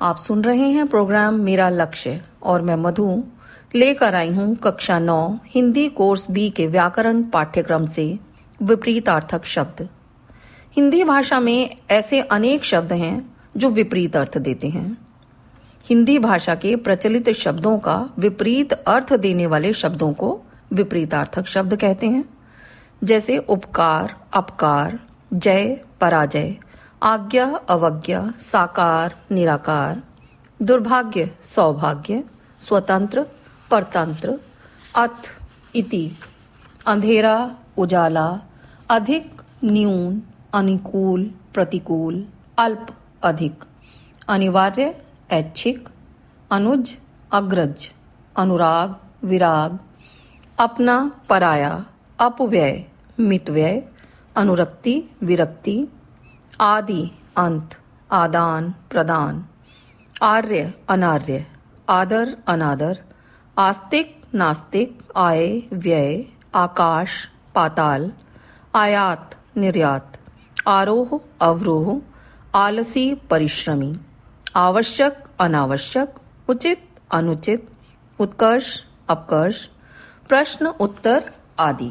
आप सुन रहे हैं प्रोग्राम मेरा लक्ष्य और मैं मधु लेकर आई हूँ कक्षा नौ, हिंदी कोर्स बी के व्याकरण पाठ्यक्रम से विपरीतार्थक शब्द। हिंदी भाषा में ऐसे अनेक शब्द हैं जो विपरीत अर्थ देते हैं। हिंदी भाषा के प्रचलित शब्दों का विपरीत अर्थ देने वाले शब्दों को विपरीतार्थक शब्द कहते हैं, जैसे उपकार, अपकार, जय, पराजय आज्ञा, अवज्ञा, साकार, निराकार, दुर्भाग्य, सौभाग्य, स्वतंत्र, परतंत्र, अथ, इति। अंधेरा, उजाला, अधिक, न्यून, अनुकूल, प्रतिकूल, अल्प, अधिक। अनिवार्य, ऐच्छिक, अनुज, अग्रज, अनुराग, विराग, अपना, पराया, अपव्यय, मितव्यय, अनुरक्ति, विरक्ति आदि, अंत, आदान, प्रदान, आर्य, अनार्य, आदर, अनादर, आस्तिक, नास्तिक, आय, व्यय, आकाश, पाताल, आयात, निर्यात, आरोह, अवरोह, आलसी, परिश्रमी, आवश्यक, अनावश्यक, उचित, अनुचित, उत्कर्ष, अपकर्ष, प्रश्न, उत्तर आदि।